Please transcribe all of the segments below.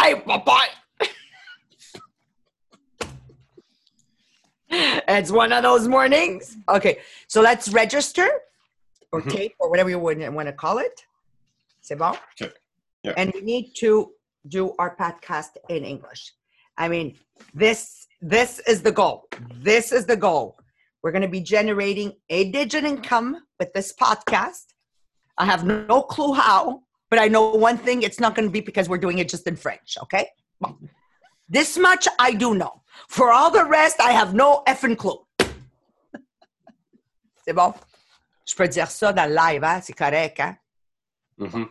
Bye, bye, it's one of those mornings. Okay, so let's register or Mhm. tape or whatever you want to call it. C'est bon? Okay. Yeah. And we need to do our podcast in English. I mean, this this is the goal. This is the goal. We're going to be generating a digit income with this podcast. I have no clue how, but I know one thing: it's not going to be because we're doing it just in French. Okay. Bon. This much I do know. For all the rest, I have no effing clue. C'est bon? Je peux dire ça dans le live, hein? C'est correct, hein? Mhm.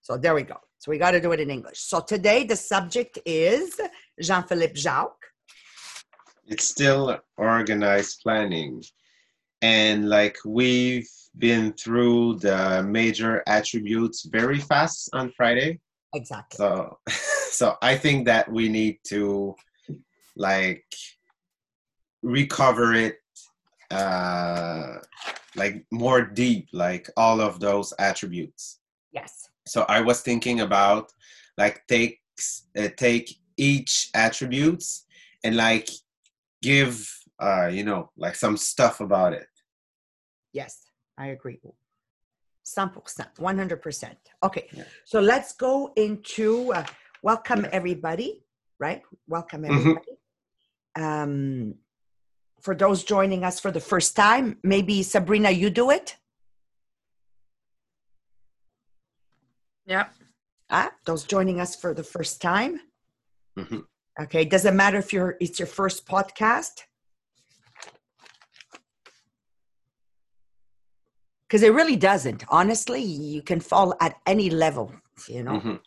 So there we go. So we got to do it in English. So today the subject is Jean-Philippe Jacques. It's still organized planning. And like we've been through the major attributes very fast on Friday. Exactly. So so I think that we need to like recover it uh like more deep like all of those attributes. Yes. so i was thinking about like takes uh, take each attributes and like give uh you know like some stuff about it Yes. I agree. 100%, 100%. Okay. Yeah. So let's go into uh, welcome everybody, right? Welcome Mhm. everybody. Um, for those joining us for the first time, maybe Sabrina, you do it. Yeah. Ah, those joining us for the first time. Mhm. Okay, doesn't matter if you're it's your first podcast. Because it really doesn't. Honestly, you can fall at any level, you know. Mhm.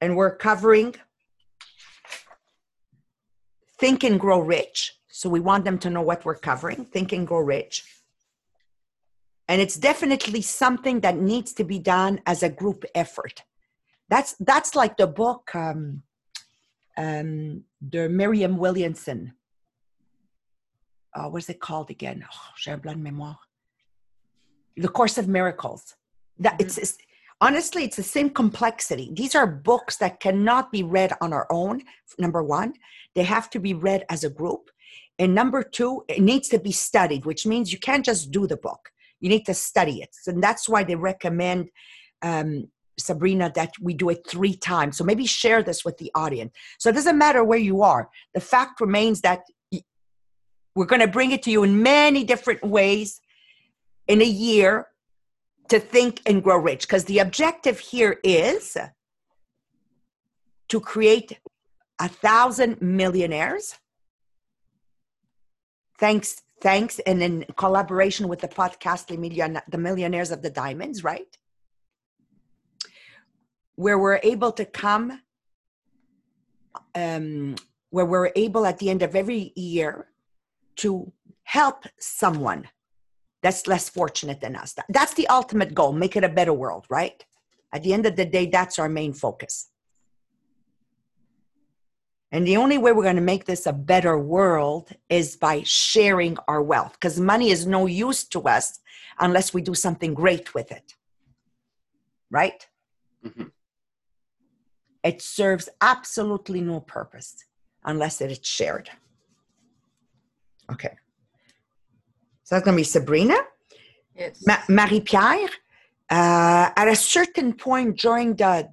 And we're covering Think and Grow Rich. So we want them to know what we're covering. Think and Grow Rich. And it's definitely something that needs to be done as a group effort. That's that's like the book um, um, the Miriam Williamson. Uh, what's it called again? Oh, j'ai un blanc de mémoire. The Course of Miracles. That it's, it's honestly it's the same complexity. These are books that cannot be read on our own. Number one, they have to be read as a group. And number two, it needs to be studied, which means you can't just do the book. You need to study it. And that's why they recommend um, Sabrina that we do it three times. So maybe share this with the audience. So it doesn't matter where you are. The fact remains that we're going to bring it to you in many different ways in a year to think and grow rich. Because the objective here is to create a thousand millionaires. Thanks, thanks, and in collaboration with the podcast, the Millionaires of the Diamonds, right? where we're able to come um, where we're able at the end of every year to help someone that's less fortunate than us. That's the ultimate goal make it a better world right at the end of the day that's our main focus and the only way we're going to make this a better world is by sharing our wealth because money is no use to us unless we do something great with it right Mhm. it serves absolutely no purpose unless it is shared. Okay. So that's going to be Sabrina. Yes. Ma- Marie Pierre, uh, at a certain point during the,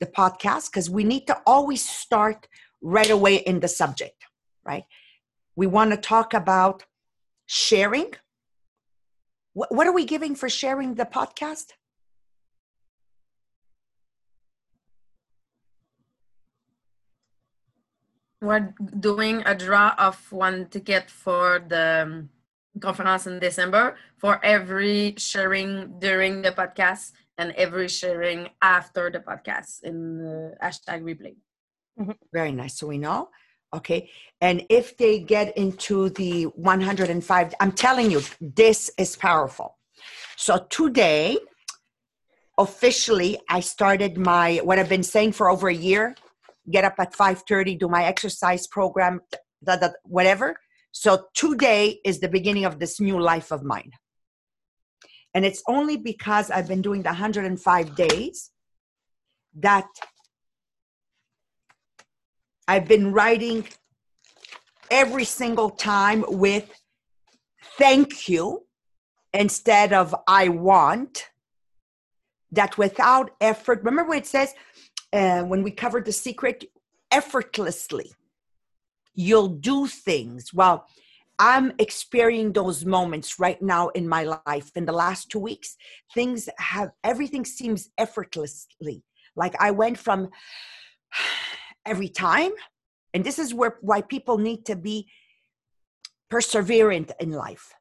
the podcast, because we need to always start right away in the subject, right? We want to talk about sharing. What, what are we giving for sharing the podcast? We're doing a draw of one ticket for the um, conference in December for every sharing during the podcast and every sharing after the podcast in the hashtag replay. Very nice. So we know. Okay. And if they get into the 105, I'm telling you, this is powerful. So today, officially, I started my, what I've been saying for over a year, get up at 5.30, do my exercise program, da, da, whatever. So today is the beginning of this new life of mine. And it's only because I've been doing the 105 days that I've been writing every single time with thank you instead of I want. That without effort, remember when it says, uh, when we covered the secret, effortlessly, you'll do things. Well, I'm experiencing those moments right now in my life. In the last two weeks, things have, everything seems effortlessly. Like I went from every time, and this is where why people need to be perseverant in life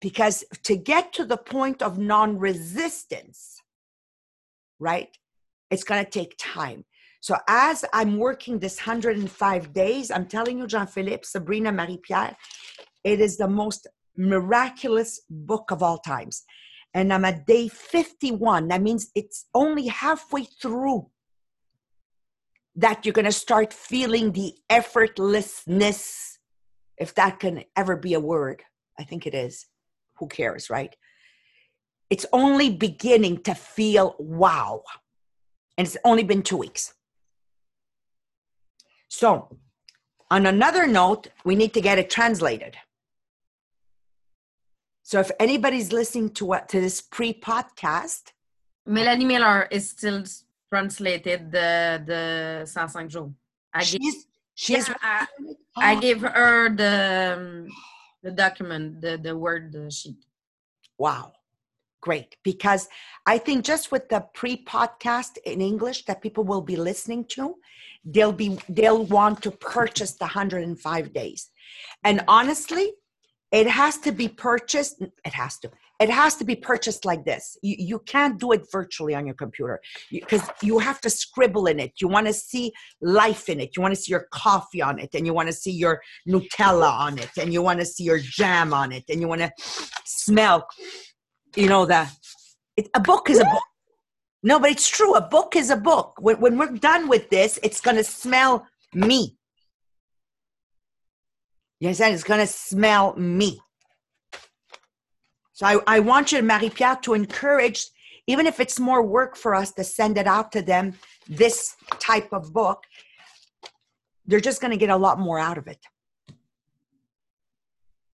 because to get to the point of non resistance, right, it's going to take time. So as I'm working this 105 days, I'm telling you, Jean Philippe, Sabrina, Marie Pierre, it is the most miraculous book of all times. And I'm at day 51. That means it's only halfway through that you're going to start feeling the effortlessness, if that can ever be a word. I think it is who cares, right? It's only beginning to feel wow. And it's only been two weeks. So, on another note, we need to get it translated. So, if anybody's listening to what to this pre-podcast, Melanie Miller is still translated the the 105 jours. I she's she's yeah, I, I gave her the um, the document, the the word sheet. Wow. Great. Because I think just with the pre-podcast in English that people will be listening to, they'll be they'll want to purchase the 105 days. And honestly, it has to be purchased. It has to. It has to be purchased like this. You, you can't do it virtually on your computer because you, you have to scribble in it. You want to see life in it. You want to see your coffee on it, and you want to see your Nutella on it, and you want to see your jam on it, and you want to smell. You know that a book is a book. No, but it's true. A book is a book. When, when we're done with this, it's going to smell me. You understand? It's going to smell me. So I, I want you, Marie Pierre, to encourage, even if it's more work for us to send it out to them, this type of book, they're just going to get a lot more out of it.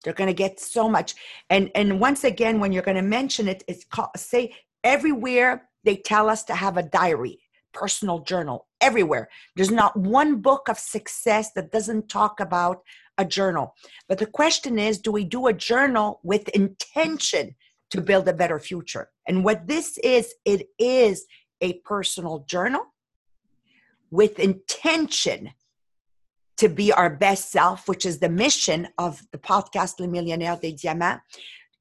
They're going to get so much. And and once again, when you're going to mention it, it's called, say everywhere they tell us to have a diary, personal journal, everywhere. There's not one book of success that doesn't talk about a journal. But the question is do we do a journal with intention to build a better future? And what this is, it is a personal journal with intention to be our best self, which is the mission of the podcast Le Millionnaire des Diamants.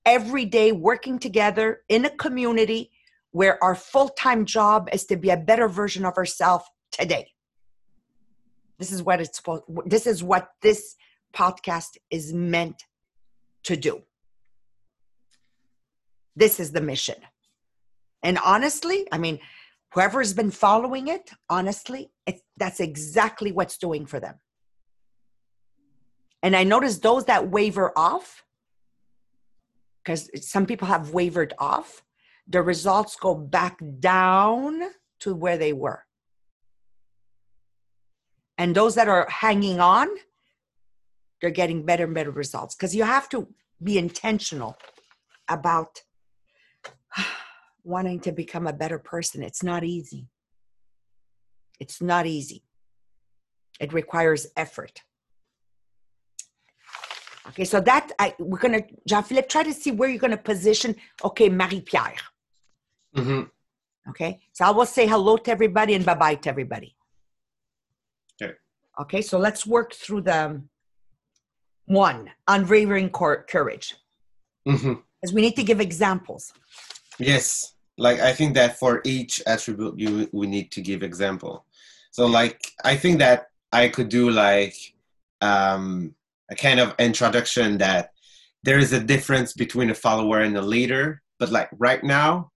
Every day working together in a community where our full time job is to be a better version of ourselves today. This is what it's supposed. This is what this podcast is meant to do. This is the mission. And honestly, I mean, whoever's been following it, honestly, it, that's exactly what's doing for them. And I notice those that waver off, because some people have wavered off, the results go back down to where they were. And those that are hanging on, they're getting better and better results because you have to be intentional about wanting to become a better person. It's not easy. It's not easy. It requires effort. Okay, so that I we're gonna Jean Philippe try to see where you're gonna position. Okay, Marie Pierre. Mm-hmm. Okay, so I will say hello to everybody and bye bye to everybody. Okay. Okay, so let's work through the one unwavering courage, Mm-hmm. because we need to give examples. Yes, like I think that for each attribute, you we need to give example. So like I think that I could do like um, a kind of introduction that there is a difference between a follower and a leader. But like right now,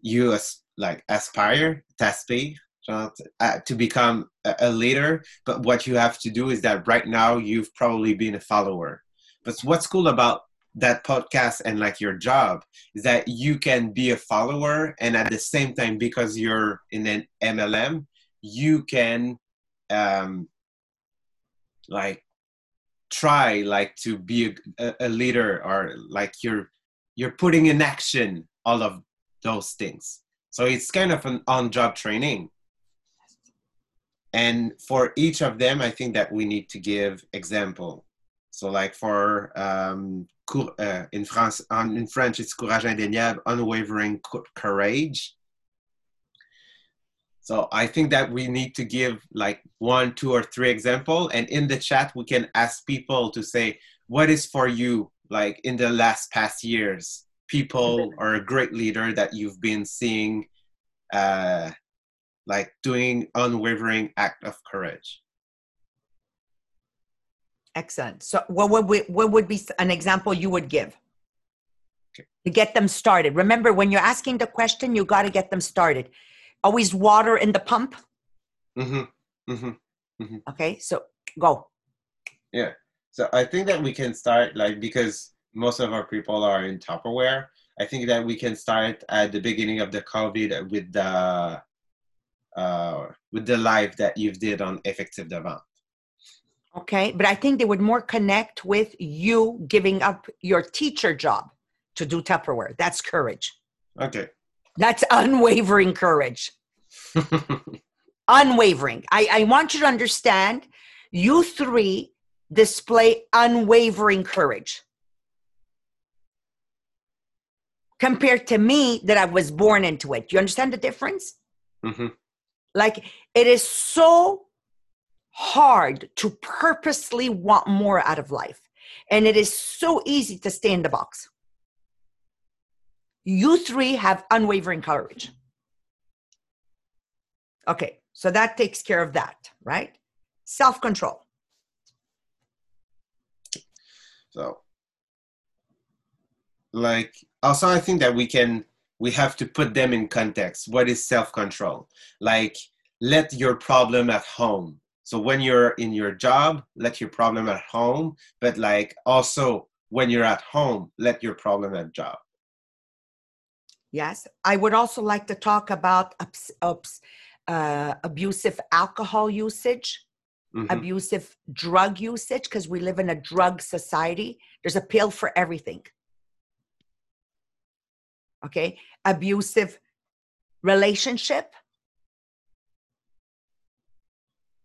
you as like aspire, genre, uh, to become a, a leader. But what you have to do is that right now you've probably been a follower. But what's cool about that podcast and like your job is that you can be a follower and at the same time because you're in an mlm you can um like try like to be a, a leader or like you're you're putting in action all of those things. So it's kind of an on-job training. And for each of them i think that we need to give example. So like for um, uh, in France, in French, it's courage indéniable, unwavering courage. So I think that we need to give like one, two, or three example, and in the chat we can ask people to say what is for you, like in the last past years, people or a great leader that you've been seeing, uh, like doing unwavering act of courage. Excellent. So, what would we, what would be an example you would give okay. to get them started? Remember, when you're asking the question, you got to get them started. Always water in the pump. Mm-hmm. Mm-hmm. Mm-hmm. Okay, so go. Yeah. So I think that we can start like because most of our people are in Tupperware. I think that we can start at the beginning of the COVID with the uh, with the live that you've did on Effective Devant. Okay. But I think they would more connect with you giving up your teacher job to do Tupperware. That's courage. Okay. That's unwavering courage. unwavering. I, I want you to understand you three display unwavering courage compared to me that I was born into it. You understand the difference? Mm-hmm. Like it is so hard to purposely want more out of life. And it is so easy to stay in the box. You three have unwavering courage. Okay, so that takes care of that, right? Self control. So, like, also, I think that we can, we have to put them in context. What is self control? Like, let your problem at home so when you're in your job, let your problem at home, but like also when you're at home, let your problem at job. Yes, I would also like to talk about ups, ups, uh, abusive alcohol usage, mm-hmm. abusive drug usage, because we live in a drug society. There's a pill for everything. Okay, abusive relationship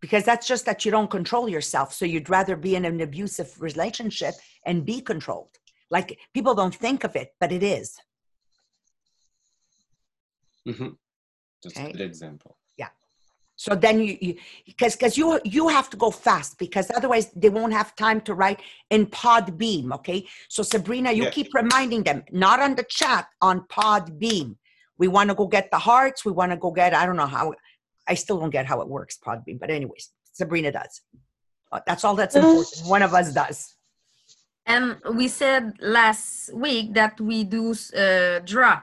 because that's just that you don't control yourself. So you'd rather be in an abusive relationship and be controlled. Like people don't think of it, but it is. Mm-hmm. Just okay. a good example. Yeah. So then you, because because you you have to go fast because otherwise they won't have time to write in Podbean. Okay. So Sabrina, you yeah. keep reminding them, not on the chat, on Podbean. We want to go get the hearts. We want to go get I don't know how I still don't get how it works, Podbean. But anyways, Sabrina does. Uh, that's all that's important. One of us does. And we said last week that we do uh, draw.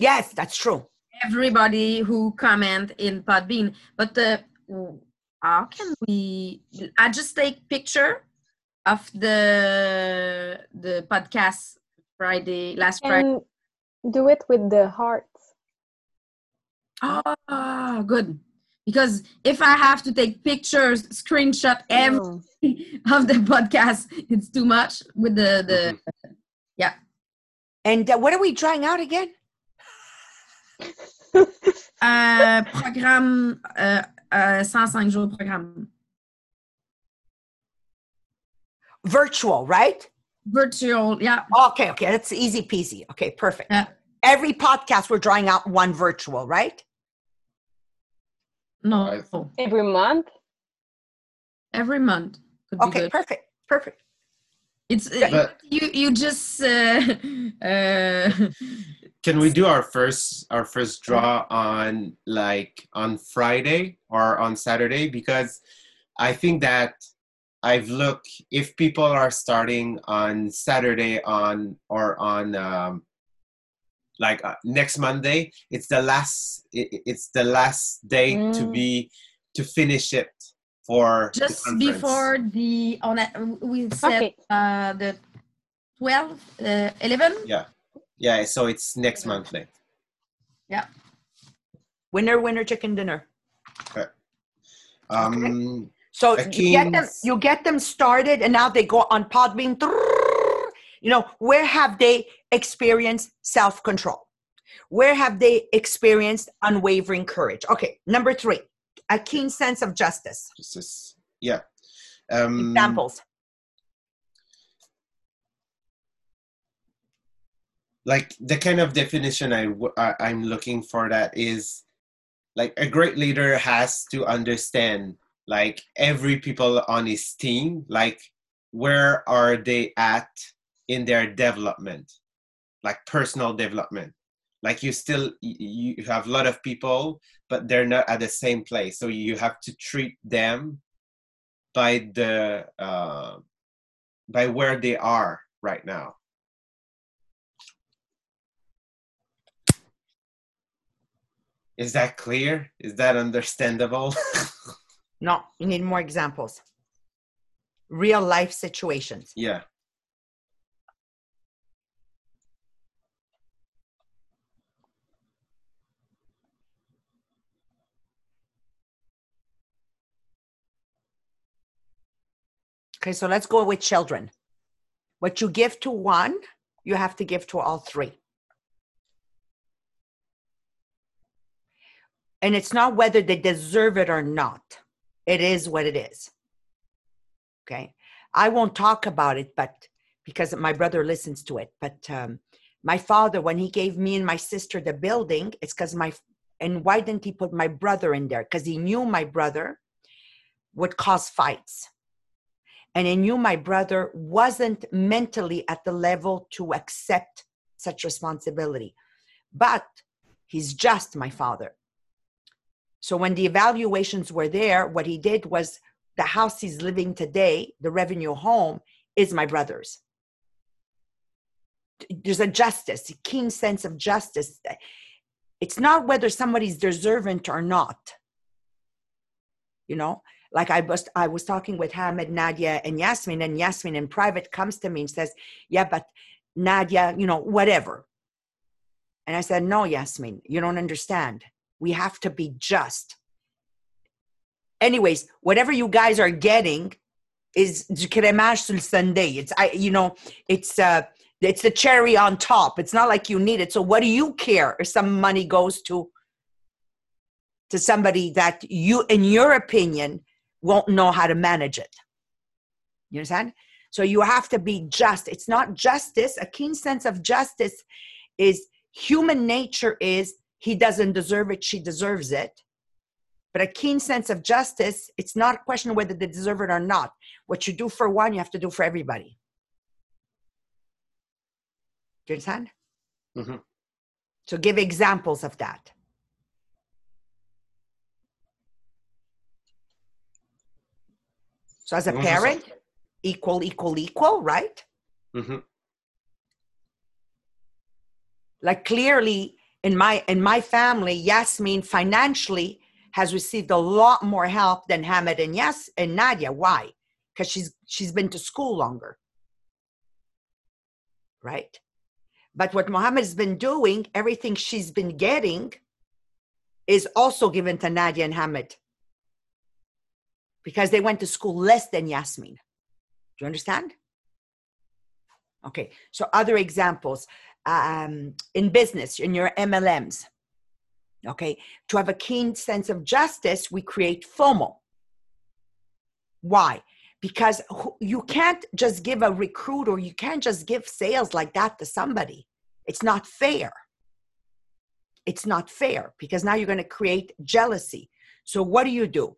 Yes, that's true. Everybody who comment in Podbean, but uh, how can we? I just take picture of the the podcast Friday last Friday. do it with the heart Oh, good. Because if I have to take pictures, screenshot every oh. of the podcast, it's too much with the the mm-hmm. yeah. And uh, what are we trying out again? uh, programme uh, uh, 105 jours programme. Virtual, right? Virtual, yeah. Okay, okay, that's easy peasy. Okay, perfect. Yeah. Every podcast we're drawing out one virtual, right? No. Every month? Every month. okay, perfect. Perfect. It's uh, but, you you just uh, uh, Can we do our first our first draw on like on Friday or on Saturday because I think that I've looked if people are starting on Saturday on or on um, like uh, next Monday. It's the last. It, it's the last day mm. to be to finish it for just before the on a, we said okay. uh, the 12, uh, 11. Yeah. Yeah. So it's next monthly. Yeah, winner, winner, chicken dinner. Um, So you get them, you get them started, and now they go on Podbean. You know, where have they experienced self control? Where have they experienced unwavering courage? Okay, number three, a keen sense of justice. just this, yeah. Um, Examples. Like the kind of definition I I'm looking for that is like a great leader has to understand like every people on his team like where are they at in their development like personal development. Like you still you have a lot of people but they're not at the same place. So you have to treat them by the uh, by where they are right now Is that clear? Is that understandable? No, you need more examples. Real life situations. yeah. Okay, so let's go with children. What you give to one, you have to give to all three. And it's not whether they deserve it or not, it is what it is. Okay, I won't talk about it, but because my brother listens to it, but um, my father, when he gave me and my sister the building, it's because my, and why didn't he put my brother in there? Because he knew my brother would cause fights and he knew my brother wasn't mentally at the level to accept such responsibility. But he's just my father. So when the evaluations were there, what he did was the house he's living today, the revenue home, is my brother's. There's a justice, a keen sense of justice. It's not whether somebody's deserving or not. You know, like I was I was talking with Hamid, Nadia, and Yasmin, and Yasmin in private comes to me and says, Yeah, but Nadia, you know, whatever. And I said, No, Yasmin, you don't understand. We have to be just. Anyways, whatever you guys are getting is sur le sundae. It's I you know, it's uh it's the cherry on top. It's not like you need it. So what do you care if some money goes to to somebody that you in your opinion won't know how to manage it. You understand? So you have to be just. It's not justice. A keen sense of justice is human nature is he doesn't deserve it, she deserves it. But a keen sense of justice, it's not a question of whether they deserve it or not. What you do for one, you have to do for everybody. Do you understand? Mhm. So give examples of that. So as a What was the parent, equal, equal, equal, right? hmm Like clearly in my in my family, Yasmin financially has received a lot more help than Hamid and Yes and Nadia. Why? Because she's she's been to school longer. Right? But what Mohammed has been doing, everything she's been getting is also given to Nadia and Hamid. Because they went to school less than Yasmin. Do you understand? Okay, so other examples um, in business, in your MLMs. Okay, to have a keen sense of justice, we create FOMO. Why? Because you can't just give a recruit or you can't just give sales like that to somebody. It's not fair. It's not fair because now you're going to create jealousy. So, what do you do?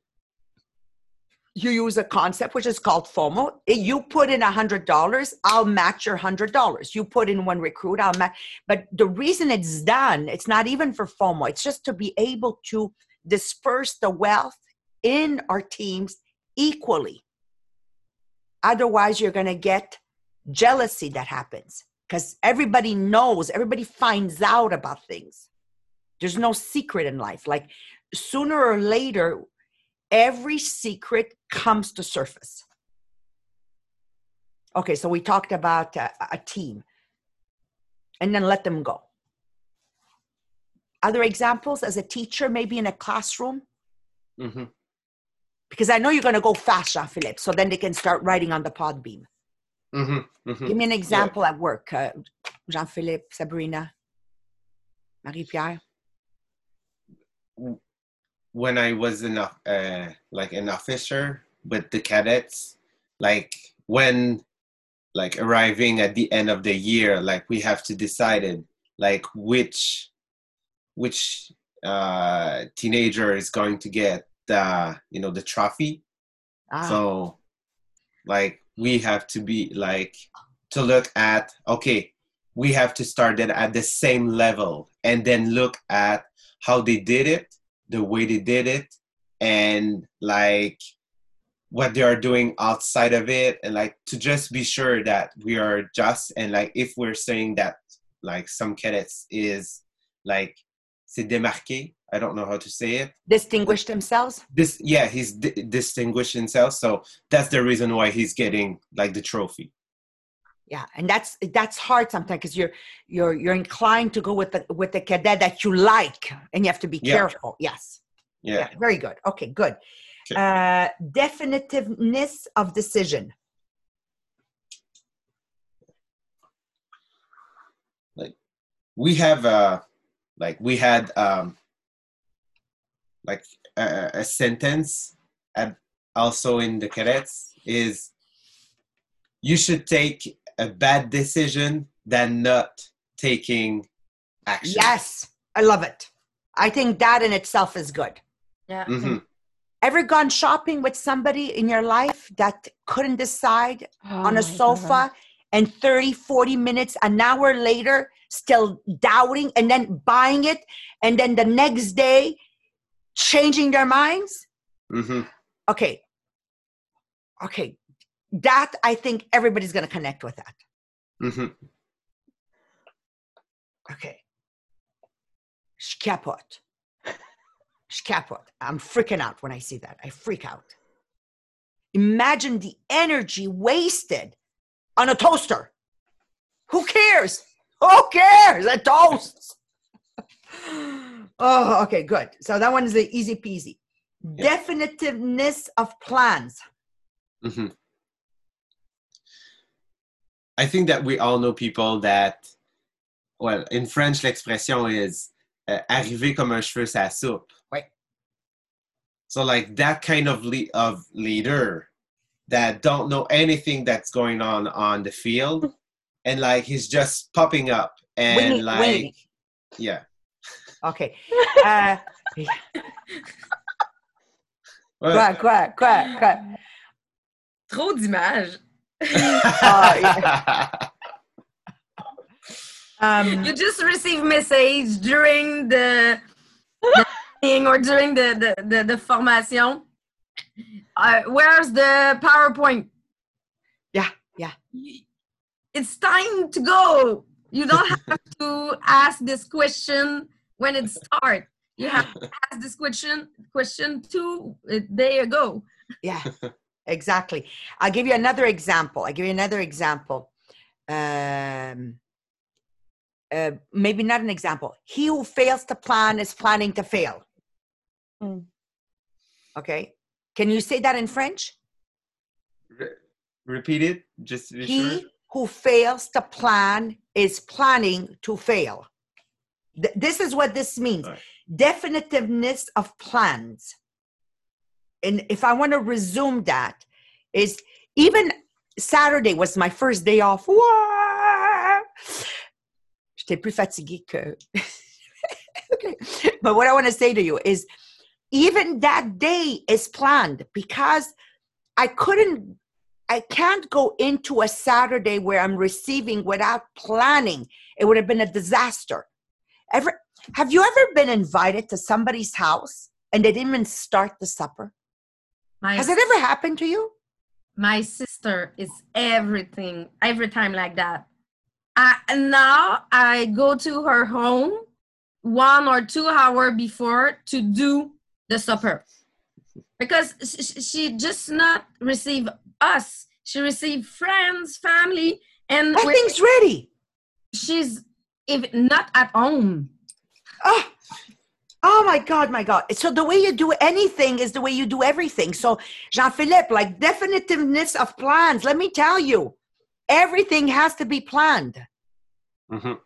You use a concept which is called FOMO. You put in a hundred dollars, I'll match your hundred dollars. You put in one recruit, I'll match. But the reason it's done, it's not even for FOMO. It's just to be able to disperse the wealth in our teams equally. Otherwise, you're going to get jealousy that happens because everybody knows, everybody finds out about things. There's no secret in life. Like sooner or later, every secret comes to surface Okay, so we talked about a, a team and then let them go. Other examples as a teacher, maybe in a classroom? hmm Because I know you're going to go fast, Jean Philippe, so then they can start writing on the Podbean. hmm hmm Give me an example at work, uh, Jean Philippe, Sabrina, Marie Pierre. When I was in a uh, like an officer with the cadets, like when like arriving at the end of the year, like we have to decide it, like which which uh, teenager is going to get the you know the trophy. Ah, So like we have to be like to look at okay, we have to start it at the same level and then look at how they did it, the way they did it, and like what they are doing outside of it and like to just be sure that we are just and like if we're saying that like some cadets is like c'est démarqué i don't know how to say it distinguish themselves. this yeah he's di- distinguished himself so that's the reason why he's getting like the trophy Yeah, and that's that's hard sometimes because you're you're you're inclined to go with the with the cadet that you like, and you have to be Yeah. careful. Yes. yeah, Yeah. Very good. Okay. Good. Okay. Uh, definitiveness of decision. Like we have uh like we had um like a, a sentence also in the cadets is you should take a bad decision than not taking action Yes, I love it. I think that in itself is good. Yeah. hmm Ever gone shopping with somebody in your life that couldn't decide Oh on a sofa and 30, 40 minutes, an hour later, still doubting and then buying it, and then the next day changing their minds? hmm Okay. Okay. That I think everybody's going to connect with that. hmm Okay. Je capote. I'm freaking out when I see that. I freak out. Imagine the energy wasted on a toaster. Who cares? Who cares? A toast. oh, okay, good. So that one is the easy peasy. Yeah. Definitiveness of plans. hmm I think that we all know people that, well, in French, l'expression is uh, arriver comme un cheveu sa soupe. Ouais. So, like that kind of le- of leader that don't know anything that's going on on the field, and like he's just popping up and Waiting- like, waiting. yeah, Okay. Uh, Well, quoi, quoi, quoi, quoi. Trop d'images. Um, You just receive message during the, the meeting or during the, the, the, the formation. Uh, where's the PowerPoint? Yeah, yeah. It's time to go. You don't have to ask this question when it starts. You have to ask this question question two uh, day ago. Yeah, exactly. I'll give you another example. I'll give you another example. Um, uh, maybe not an example. He who fails to plan is planning to fail. Mm. Okay. Can you say that in French? Re- Repeat it, just to be He sure. who fails to plan is planning to fail. Th- this is what this means Right. definitiveness of plans. And if I want to resume that, is even Saturday was my first day off. J'étais plus fatiguée que. okay. But what I want to say to you is even that day is planned because I couldn't, I can't go into a Saturday where I'm receiving without planning. It would have been a disaster. Ever have you ever been invited to somebody's house and they didn't even start the supper? My Has it ever happened to you? my sister is everything every time like that I, now i go to her home one or two hour before to do the supper because sh- sh- she just not receive us She received friends, family, and Everything's ready. she's if not at home. Oh, oh my God, my God. So the way you do anything is the way you do everything. So Jean-Philippe, like definitiveness of plans, let me tell you, everything has to be planned. Mhm.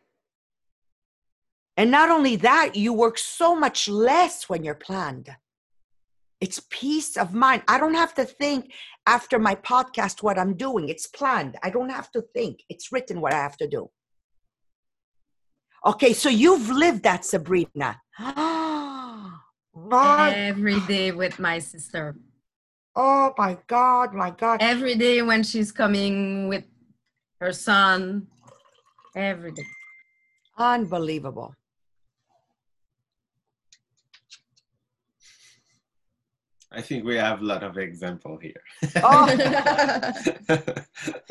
And not only that, you work so much less when you're planned. It's peace of mind. I don't have to think after my podcast what I'm doing. It's planned. I don't have to think. It's written what I have to do. Okay, so you've lived that, Sabrina. my, Every day with my sister. oh my God, my God. Every day when she's coming with her son. Every day. Unbelievable. I think we have a lot of example here. Oh,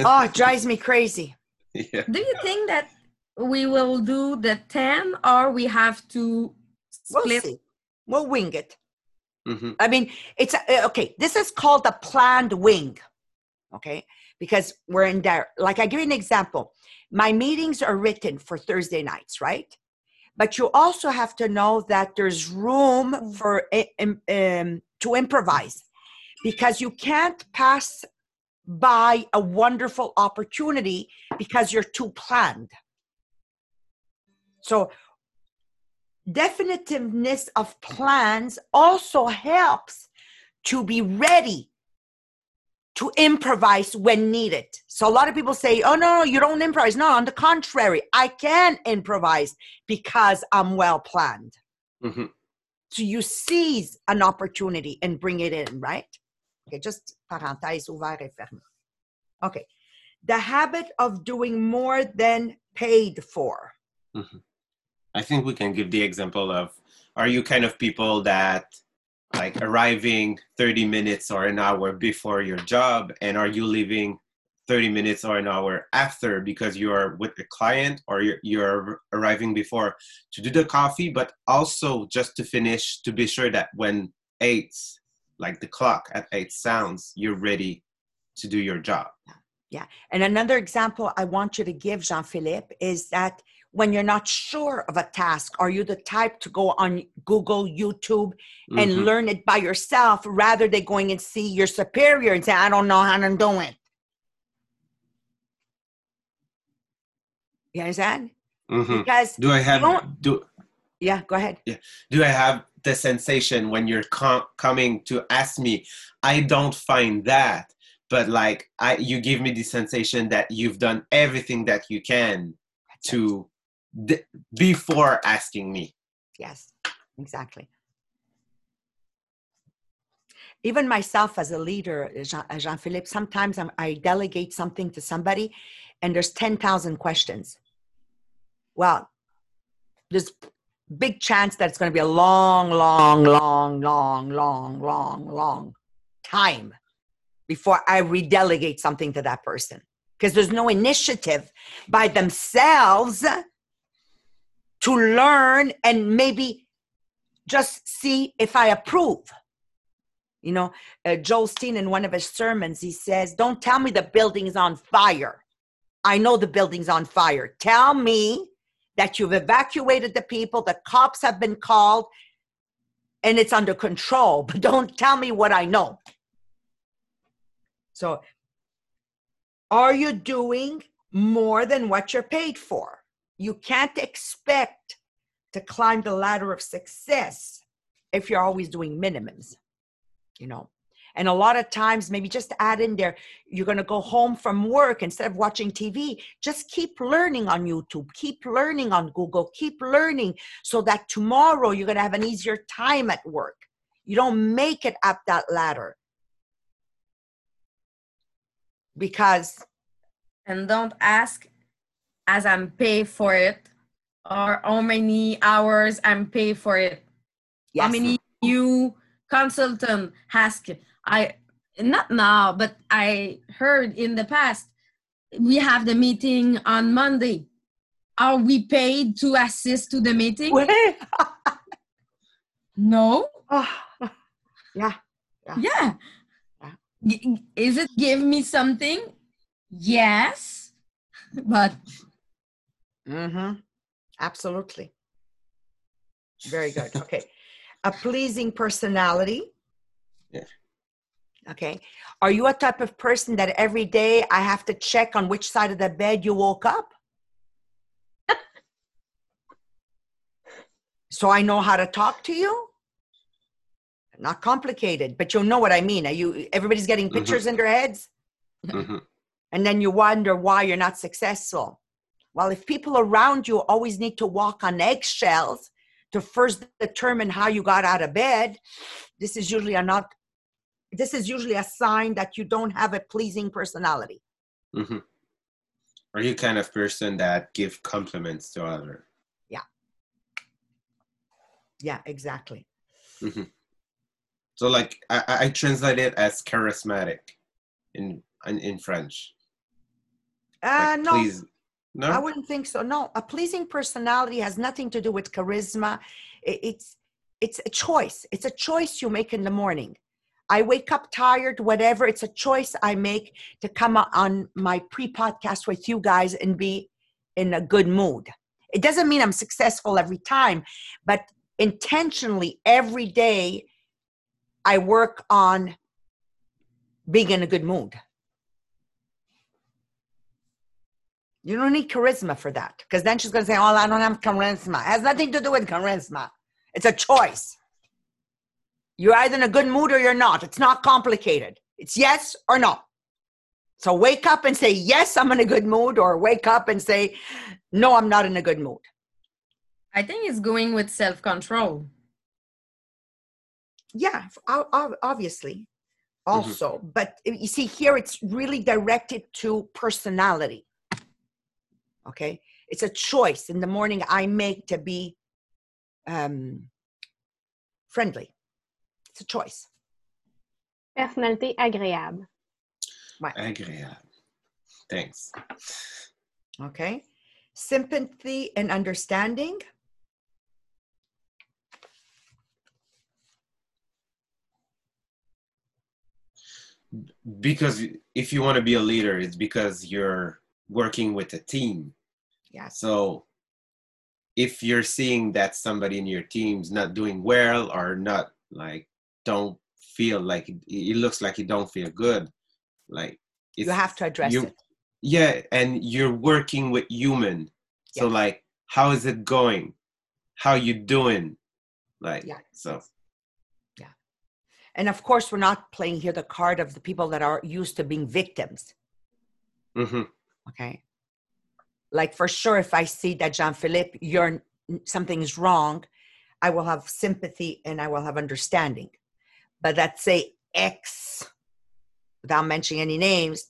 oh, it drives me crazy. yeah. Do you think that we will do the 10 or we have to We'll split? see. We'll wing it. hmm I mean, it's uh, okay. This is called a planned wing, okay? Because we're in there. Like, I give you an example. My meetings are written for Thursday nights, right? But you also have to know that there's room for um, to improvise, because you can't pass by a wonderful opportunity because you're too planned. So definitiveness of plans also helps to be ready to improvise when needed. So a lot of people say, "Oh no, you don't improvise." No, on the contrary, I can improvise because I'm well planned. hmm So you seize an opportunity and bring it in, right? Okay, just parenthèse ouvert et fermé. Okay. The habit of doing more than paid for. I think we can give the example of are you kind of people that like arriving 30 minutes or an hour before your job and are you leaving 30 minutes or an hour after because you're with a client or you're, you're arriving before to do the coffee but also just to finish to be sure that when eight like the clock at eight sounds you're ready to do your job? Yeah. And another example I want you to give, Jean Philippe, is that when you're not sure of a task, are you the type to go on Google, YouTube, and Mhm. learn it by yourself rather than going and see your superior and say, I don't know how to do it? You understand? Mhm. Because, do i have don't- yeah, go ahead. Yeah. do I have the sensation when you're com- coming to ask me? I don't find that, but like I, you give me the sensation that you've done everything that you can to before asking me. Yes, exactly. Even myself as a leader, Jean, uh, Jean Philippe, sometimes I'm, I delegate something to somebody and there's 10,000 questions. Well, there's big chance that it's going to be a long, long, long, long, long, long, long time before I redelegate something to that person because there's no initiative by themselves to learn and maybe just see if I approve. You know, uh, Joel Osteen in one of his sermons, he says, Don't tell me the building's on fire. I know the building's on fire. Tell me that you've evacuated the people, the cops have been called, and it's under control, but don't tell me what I know. So, are you doing more than what you're paid for? You can't expect to climb the ladder of success if you're always doing minimums, you know. And a lot of times, maybe just add in there, you're going to go home from work instead of watching TV. Just keep learning on YouTube, keep learning on Google, keep learning so that tomorrow you're going to have an easier time at work. You don't make it up that ladder because and don't ask as I'm paid for it or how many hours I'm paid for it. yes, How many new consultant ask I not now, but I heard in the past we have the meeting on Monday. Are we paid to assist to the meeting? No. Oh, yeah. Yeah. Yeah. Is it give me something? Yes, but Mm-hmm. Absolutely. Very good. Okay. A pleasing personality. Yeah. Okay. Are you a type of person that every day I have to check on which side of the bed you woke up? so I know how to talk to you? Not complicated, but you'll know what I mean. Are you everybody's getting Mhm. pictures in their heads? hmm and then you wonder why you're not successful. Well, if people around you always need to walk on eggshells to first determine how you got out of bed, this is usually a not this is usually a sign that you don't have a pleasing personality. hmm Are you kind of person that give compliments to other? Yeah, Yeah, exactly. So like I, I I translate it as charismatic in in, in French. Uh Like, no, Please. No. I wouldn't think so. No, a pleasing personality has nothing to do with charisma. It's it's a choice. It's a choice you make in the morning. I wake up tired, whatever. It's a choice I make to come on my pre-podcast with you guys and be in a good mood. It doesn't mean I'm successful every time, but intentionally every day I work on being in a good mood. You don't need charisma for that because then she's going to say, Oh, I don't have charisma. It has nothing to do with charisma. It's a choice. You're either in a good mood or you're not. It's not complicated. It's yes or no. So wake up and say, Yes, I'm in a good mood, or wake up and say, No, I'm not in a good mood. I think it's going with self control. Yeah, o- o- obviously. Mm-hmm. Also, but you see, here it's really directed to personality. Okay, it's a choice in the morning I make to be um, friendly. It's a choice. Personnalité agréable. Agréable. Thanks. Okay, sympathy and understanding. Because if you want to be a leader, it's because you're working with a team. Yeah. So if you're seeing that somebody in your team's not doing well or not like don't feel like it, it looks like you don't feel good, like You have to address you- it. Yeah, and you're working with human. So like how is it going? How you doing? Like Yeah. so yeah. And of course, we're not playing here the card of the people that are used to being victims. hmm okay. Like for sure if i see that jean-philippe you're something's wrong i will have sympathy and i will have understanding. But that say x without mentioning any names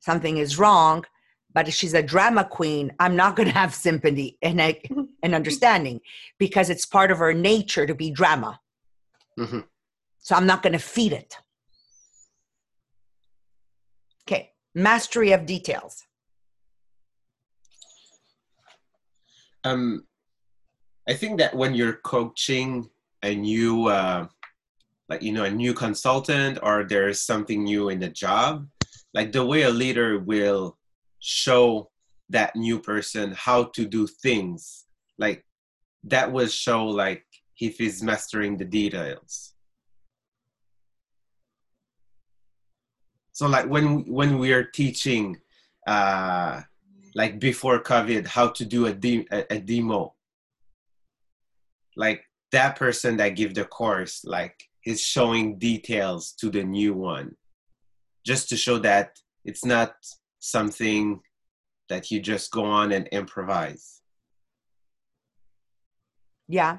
something is wrong but if she's a drama queen i'm not going to have sympathy and, I, and understanding because it's part of her nature to be drama. Mhm. so i'm not going to feed it. Okay mastery of details um i think that when you're coaching a new uh like you know a new consultant or there's something new in the job like the way a leader will show that new person how to do things like that will show like if he's mastering the details. So like when when we are teaching uh like before COVID, how to do a, de- a, a demo. Like that person that give the course, like is showing details to the new one, just to show that it's not something that you just go on and improvise. Yeah.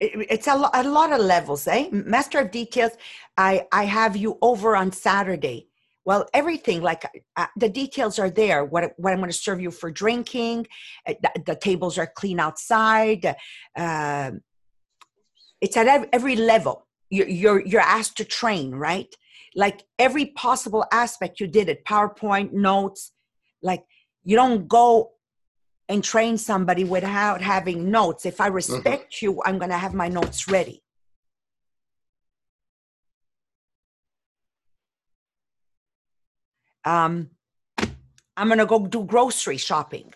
It- it's a, lo- a lot of levels, eh? Master of details. I I have you over on Saturday. Well, everything like uh, the details are there. What what I'm going to serve you for drinking. uh, The, the tables are clean outside. Uh, it's at ev- every level. You're, you're you're asked to train, right? Like every possible aspect, you did it. PowerPoint notes. Like you don't go and train somebody without having notes. If I respect you, I'm going to have my notes ready. Um, I'm going to go do grocery shopping.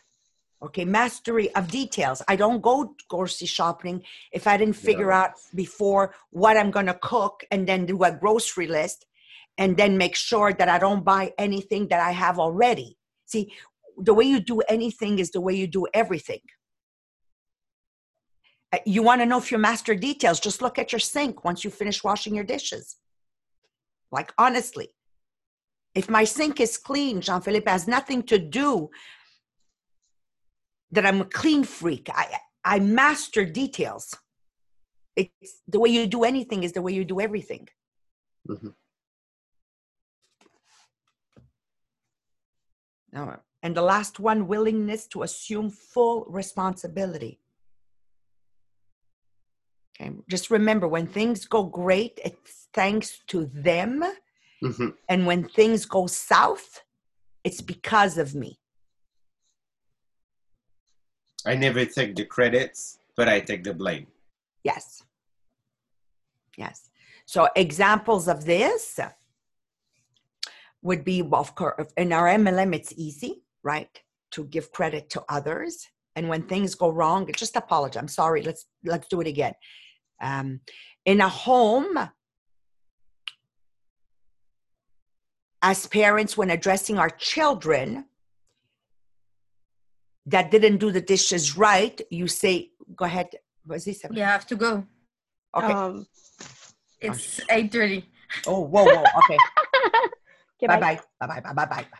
Okay, mastery of details. I don't go grocery shopping if I didn't figure Yeah. out before what I'm going to cook and then do a grocery list and then make sure that I don't buy anything that I have already. See, the way you do anything is the way you do everything. Uh, You want to know if you master details, just look at your sink once you finish washing your dishes. Like, honestly, if my sink is clean, Jean Philippe has nothing to do that I'm a clean freak. I, I master details. It's the way you do anything is the way you do everything. Mhm. No. And the last one willingness to assume full responsibility. Okay, just remember when things go great, it's thanks to them. Mhm. And when things go south, it's because of me. I never take the credits, but I take the blame. Yes. Yes. So examples of this would be, well, of course, in our MLM, it's easy, right, to give credit to others. And when things go wrong, just apologize. I'm sorry. Let's let's do it again. Um, in a home, as parents, when addressing our children that didn't do the dishes right, you say, "Go ahead." Was this? You have to go. Okay. Um, It's eight thirty. Oh, whoa, whoa. Okay. Bye, bye, bye, bye, bye, bye. bye.